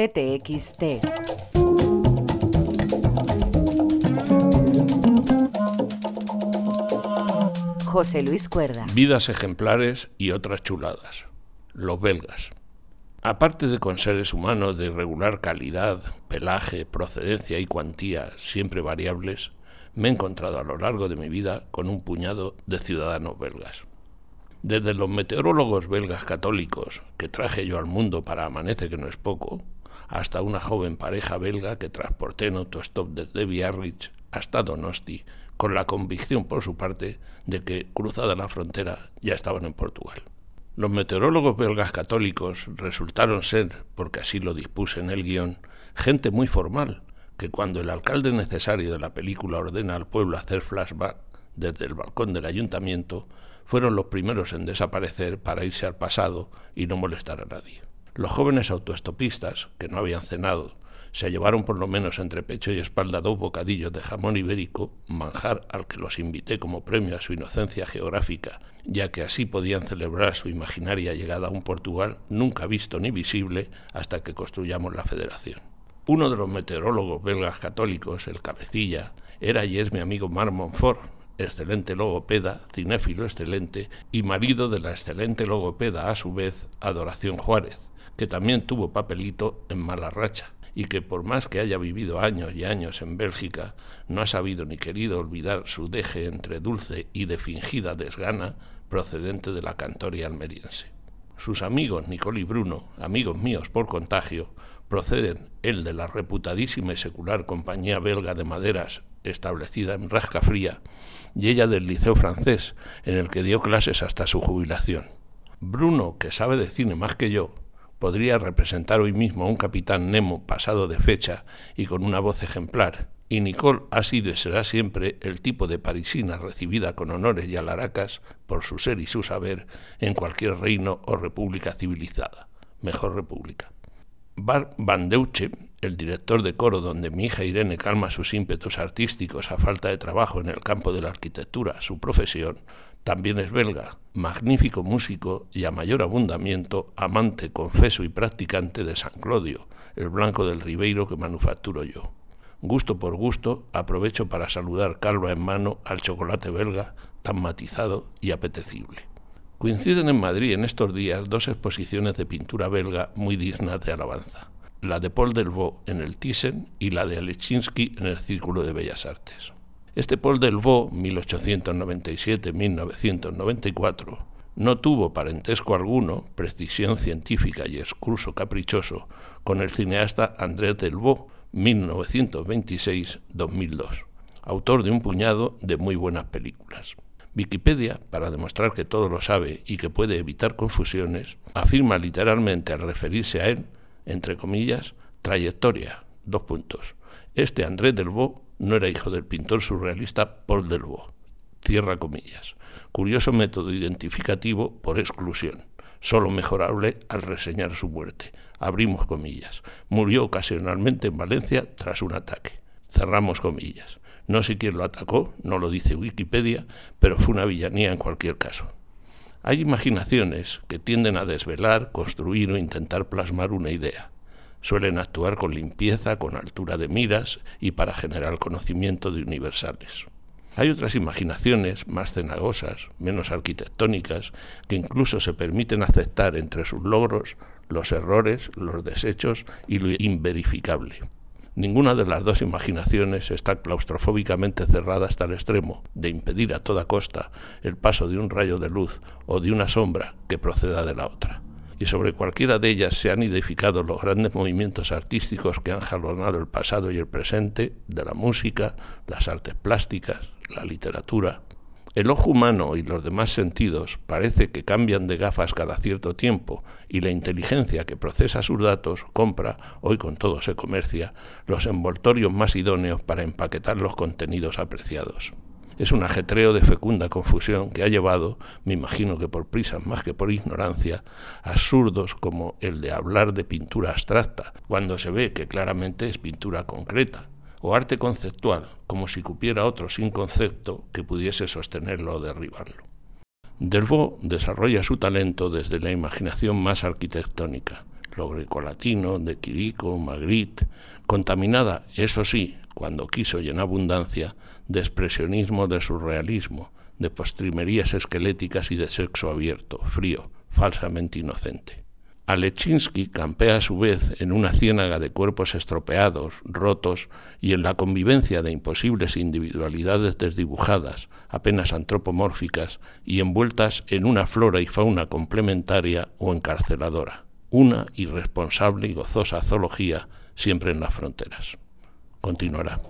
CTXT. José Luis Cuerda. Vidas ejemplares y otras chuladas. Los belgas. Aparte de con seres humanos de irregular calidad, pelaje, procedencia y cuantía siempre variables, me he encontrado a lo largo de mi vida con un puñado de ciudadanos belgas. Desde los meteorólogos belgas católicos que traje yo al mundo para Amanece que no es poco, hasta una joven pareja belga que transporté en autostop desde Biarritz hasta Donosti, con la convicción por su parte de que, cruzada la frontera, ya estaban en Portugal. Los meteorólogos belgas católicos resultaron ser, porque así lo dispuse en el guion, gente muy formal, que cuando el alcalde necesario de la película ordena al pueblo hacer flashback desde el balcón del ayuntamiento, fueron los primeros en desaparecer para irse al pasado y no molestar a nadie. Los jóvenes autoestopistas, que no habían cenado, se llevaron por lo menos entre pecho y espalda dos bocadillos de jamón ibérico, manjar al que los invité como premio a su inocencia geográfica, ya que así podían celebrar su imaginaria llegada a un Portugal nunca visto ni visible hasta que construyamos la federación. Uno de los meteorólogos belgas católicos, el cabecilla, era y es mi amigo Mar Montfort, excelente logopeda, cinéfilo excelente y marido de la excelente logopeda a su vez, Adoración Juárez, que también tuvo papelito en mala racha y que por más que haya vivido años y años en Bélgica, no ha sabido ni querido olvidar su deje entre dulce y de fingida desgana procedente de la cantoria almeriense. Sus amigos Nicole y Bruno, amigos míos por contagio, proceden el de la reputadísima y secular compañía belga de maderas establecida en Rasca Fría y ella del liceo francés, en el que dio clases hasta su jubilación. Bruno, que sabe de cine más que yo, podría representar hoy mismo a un capitán Nemo pasado de fecha y con una voz ejemplar, y Nicole ha sido y será siempre el tipo de parisina recibida con honores y alaracas por su ser y su saber en cualquier reino o república civilizada, mejor república. Bar Van Deutsche, el director de coro donde mi hija Irene calma sus ímpetus artísticos a falta de trabajo en el campo de la arquitectura, su profesión, también es belga, magnífico músico y a mayor abundamiento amante, confeso y practicante de San Clodio, el blanco del Ribeiro que manufacturo yo. Gusto por gusto, aprovecho para saludar calva en mano al chocolate belga tan matizado y apetecible. Coinciden en Madrid en estos días dos exposiciones de pintura belga muy dignas de alabanza. La de Paul Delvaux en el Thyssen y la de Alechinsky en el Círculo de Bellas Artes. Este Paul Delvaux, 1897-1994, no tuvo parentesco alguno, precisión científica y excurso caprichoso con el cineasta André Delvaux, 1926-2002, autor de un puñado de muy buenas películas. Wikipedia, para demostrar que todo lo sabe y que puede evitar confusiones, afirma literalmente al referirse a él, entre comillas, trayectoria, dos puntos. Este André Delvaux no era hijo del pintor surrealista Paul Delvaux, cierra comillas. Curioso método identificativo por exclusión, solo mejorable al reseñar su muerte. Abrimos comillas. Murió ocasionalmente en Valencia tras un ataque. Cerramos comillas. No sé quién lo atacó, no lo dice Wikipedia, pero fue una villanía en cualquier caso. Hay imaginaciones que tienden a desvelar, construir o intentar plasmar una idea. Suelen actuar con limpieza, con altura de miras y para generar conocimiento de universales. Hay otras imaginaciones más cenagosas, menos arquitectónicas, que incluso se permiten aceptar entre sus logros los errores, los desechos y lo inverificable. Ninguna de las dos imaginaciones está claustrofóbicamente cerrada hasta el extremo de impedir a toda costa el paso de un rayo de luz o de una sombra que proceda de la otra. Y sobre cualquiera de ellas se han edificado los grandes movimientos artísticos que han jalonado el pasado y el presente de la música, las artes plásticas, la literatura, el ojo humano y los demás sentidos parece que cambian de gafas cada cierto tiempo y la inteligencia que procesa sus datos compra, hoy con todo se comercia, los envoltorios más idóneos para empaquetar los contenidos apreciados. Es un ajetreo de fecunda confusión que ha llevado, me imagino que por prisas más que por ignorancia, absurdos como el de hablar de pintura abstracta, cuando se ve que claramente es pintura concreta, o arte conceptual, como si cupiera otro sin concepto que pudiese sostenerlo o derribarlo. Delvaux desarrolla su talento desde la imaginación más arquitectónica, lo grecolatino, de Quirico, Magritte, contaminada, eso sí, cuando quiso y en abundancia, de expresionismo, de surrealismo, de postrimerías esqueléticas y de sexo abierto, frío, falsamente inocente. Alechinsky campea a su vez en una ciénaga de cuerpos estropeados, rotos y en la convivencia de imposibles individualidades desdibujadas, apenas antropomórficas y envueltas en una flora y fauna complementaria o encarceladora. Una irresponsable y gozosa zoología siempre en las fronteras continuará.